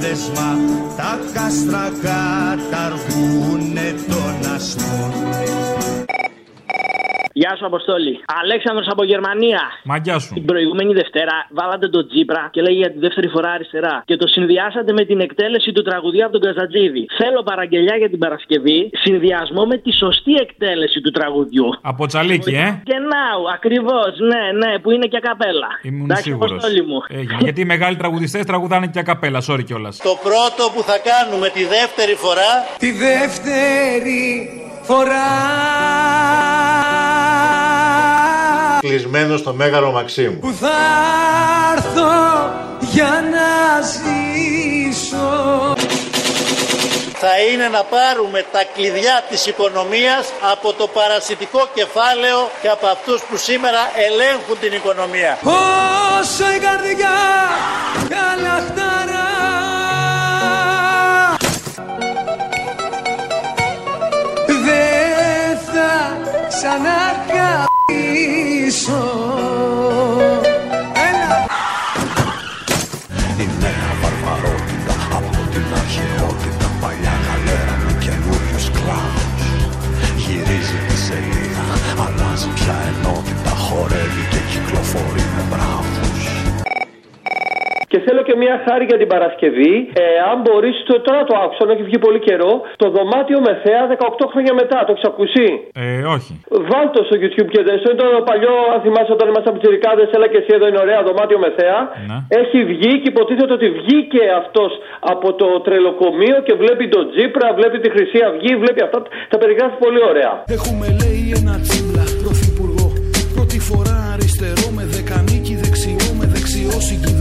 δεσμά τα κάστρα καταργούνε τον αστών Γεια σου, Αποστόλη. Αλέξανδρος από Γερμανία. Μαγκιά σου. Την προηγούμενη Δευτέρα βάλατε τον Τζίπρα και λέγει για τη δεύτερη φορά αριστερά. Και το συνδυάσατε με την εκτέλεση του τραγουδίου από τον Καζατζίδη. Θέλω παραγγελιά για την Παρασκευή, συνδυασμό με τη σωστή εκτέλεση του τραγουδιού. Από τσαλίκι, ε. Και ναου, ακριβώς, ναι, ναι, που είναι και καπέλα. Ήμουν Εντάξει, σίγουρος. Αποστόλη μου. Γιατί οι μεγάλοι τραγουδιστές τραγουδάνε και ακαπέλα, sorry κιόλας. Το πρώτο που θα κάνουμε τη δεύτερη φορά Τη δεύτερη φορά Κλεισμένο στο Μέγαρο Μαξίμου. που θα έρθω για να ζήσω θα είναι να πάρουμε τα κλειδιά της οικονομίας από το παρασιτικό κεφάλαιο και από αυτούς που σήμερα ελέγχουν την οικονομία. Όσο η καρδιά καλαχταρά Δεν θα ξανακαπήσω Έλα Και θέλω και μια χάρη για την Παρασκευή. Ε, αν μπορείς, το, τώρα το άκουσα, ενώ έχει βγει πολύ καιρό. Το δωμάτιο με θέα 18 χρόνια μετά. Το έχεις ακούσει; Ε, όχι. Βάλτο στο YouTube και δεν. Είναι το παλιό, αν θυμάσαι, όταν ήμασταν πιτσιρικάδε, έλα και εσύ εδώ είναι ωραία δωμάτιο με θέα. Έχει βγει και υποτίθεται ότι βγήκε αυτός από το τρελοκομείο και βλέπει τον Τζίπρα, βλέπει τη Χρυσή Αυγή, βλέπει αυτά. Τα περιγράφει πολύ ωραία. Έχουμε λέει ένα τσίμπλα πρωθυπουργό Πρώτη φορά αριστερό με δεκανίκη δεξιό Με δεξιό συγκυβερνήτη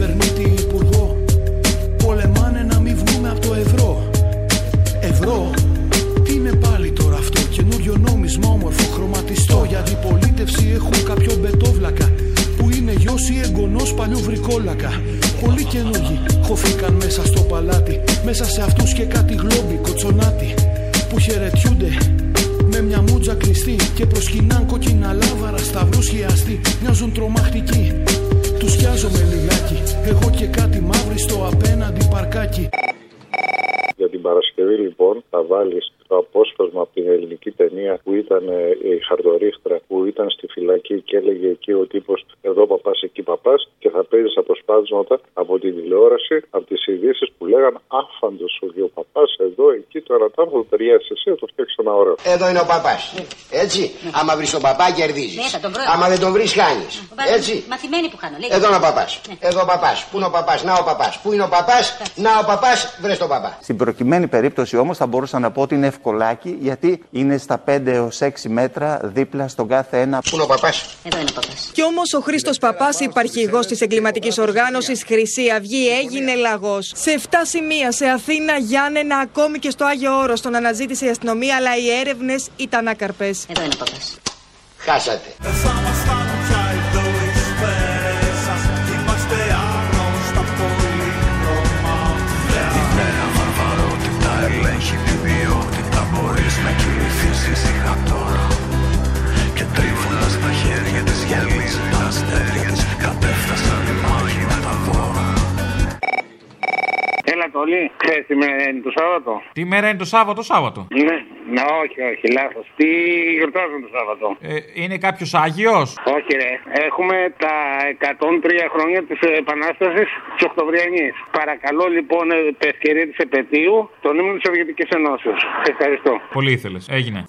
βάλεις το απόσπασμα από την ελληνική ταινία που ήταν ε, η Χαρδορίχτρα που ήταν στη φυλακή και έλεγε εκεί ο τύπος εδώ παπάς εκεί παπάς και θα παίζεις αποσπάσματα από την τηλεόραση από τις ειδήσεις που λέγαν άφαντος ο δύο παπάς εδώ εκεί το ανατάμ θα το ταιριάσεις εσύ θα το φτιάξεις ένα ωραίο. Εδώ είναι ο παπάς. Έτσι. Άμα βρεις τον παπά, κερδίζεις. Ναι, θα τον βρω. Άμα δεν τον βρεις, χάνεις. Έτσι. Μαθημένη που κάνω. λέγε. Εδώ είναι ο παπάς. Ναι. Εδώ ο παπάς. Πού είναι ο παπάς, να ο παπάς. Πού είναι ο παπάς, να ο παπάς, βρες τον παπά. Στην προκειμένη περίπτωση όμως θα μπορούσα να πω ότι είναι ευκολάκι γιατί είναι στα 5 έως 6 μέτρα δίπλα στον κάθε ένα. Πού είναι ο παπάς; Εδώ είναι ο παπάς. Κι όμως ο Χρήστος Παπάς, υπαρχηγός της εγκληματικής οργάνωσης Χρυσή Αυγή, έγινε λαγός. Σε 7 σημεία σε Αθήνα, Γιάννενα, ακόμη και στο Άγιο Όρο, τον αναζήτησε η αστυνομία, αλλά οι έρευνε ήταν άκαρπε. Εδώ είναι ο παπάς. Χάσατε. Νέα βαρβαρότητα ελέγχει την ποιότητα Μπορείς να κινηθείς ήσυχα τώρα Και τρίβοντας τα χέρια της γυαλίζει τα αστέρια της Κατέφτασαν οι μάγοι με τα δώρα Έλα το όλοι. Ξέρεις τι μέρα είναι το Σάββατο; Τι μέρα είναι το Σάββατο, Σάββατο; Ναι, ναι, όχι, όχι, λάθος. Τι γιορτάζουν το Σάββατο; Ε, είναι κάποιος Άγιος; Όχι ρε, έχουμε τα 103 χρόνια της Επανάστασης της Οκτωβριανής. Παρακαλώ λοιπόν ε, τα ευκαιρία της επαιτίου τον ύμνο της Σοβιετικής Ενώσεως. Ευχαριστώ. Πολύ ήθελες. Έγινε.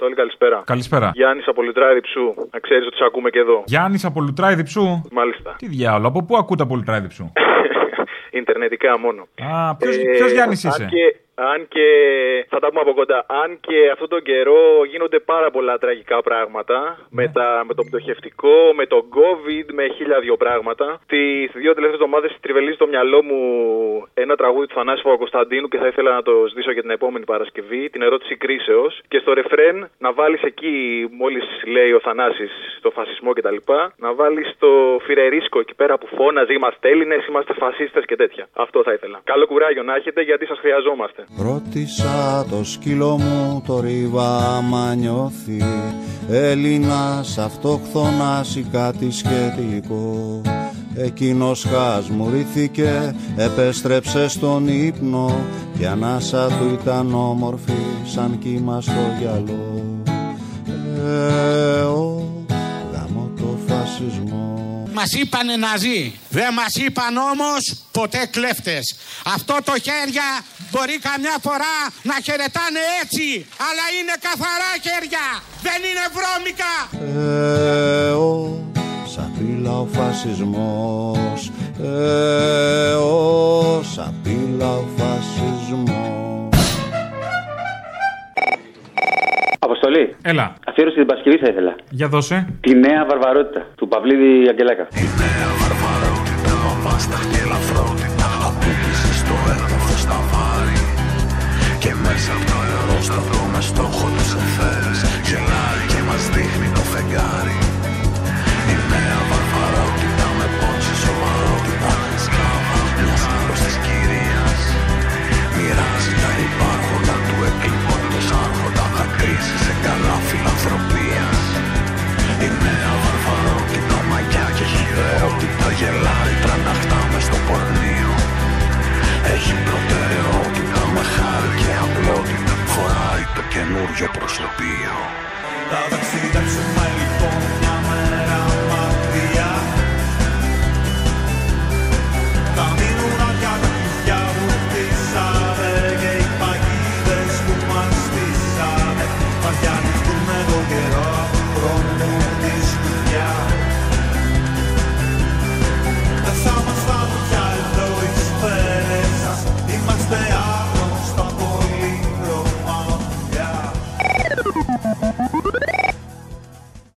Αποστόλη καλησπέρα. Καλησπέρα. Γιάννης από Λουτράδι Ψού. Να ξέρεις ότι σε ακούμε και εδώ. Γιάννης από Λουτράιδη Ψού. Μάλιστα. Τι διάλογο, από πού ακούτε από Λουτράιδη Ψού. Ιντερνετικά μόνο. Α, ποιος Ε, Γιάννης αν είσαι; και, αν και θα τα πούμε από κοντά. Αν και αυτόν τον καιρό γίνονται πάρα πολλά τραγικά πράγματα. Με, τα, με το πτωχευτικό, με το COVID, με χίλια δυο πράγματα. Τις δύο τελευταίες εβδομάδες τριβελίζει στο μυαλό μου ένα τραγούδι του Θανάση Παπακοσταντίνου και θα ήθελα να το ζητήσω για την επόμενη Παρασκευή. Την ερώτηση κρίσεως. Και στο ρεφρέν να βάλεις εκεί, μόλις λέει ο Θανάσης το φασισμό κτλ. Να βάλεις το φιρερίσκο εκεί πέρα που φώναζε Είμαστε Έλληνες, είμαστε φασίστες και τέτοια. Αυτό θα ήθελα. Καλό κουράγιο να έχετε γιατί σας χρειαζόμαστε. Ρώτησα το σκύλο μου το ρίβα άμα νιώθει Έλληνας αυτοχθονάς ή κάτι σχετικό Εκείνος χασμουρήθηκε, επέστρεψε στον ύπνο Και ανάσα του ήταν όμορφη σαν κύμα στο γυαλό Ε, ο, γαμώ το φασισμό Μας είπανε ναζί. Δεν μας είπαν όμως ποτέ κλέφτες. Αυτό το χέρια μπορεί καμιά φορά να χαιρετάνε έτσι. Αλλά είναι καθαρά χέρια. Δεν είναι βρώμικα. Ε, ο, σαπίλα ο φασισμός Ε, ο, σαπίλα ο φασισμός Αποστολή. Έλα. Αφιέρωση την Παρασκευή θα ήθελα. Για δώσε. Τη νέα βαρβαρότητα του Παυλίδη Αγγελάκα. Βάστα και ελαφρότητα καινούριο προσωπείο. Θα ταξιδέψουμε λοιπόν μια μέρα.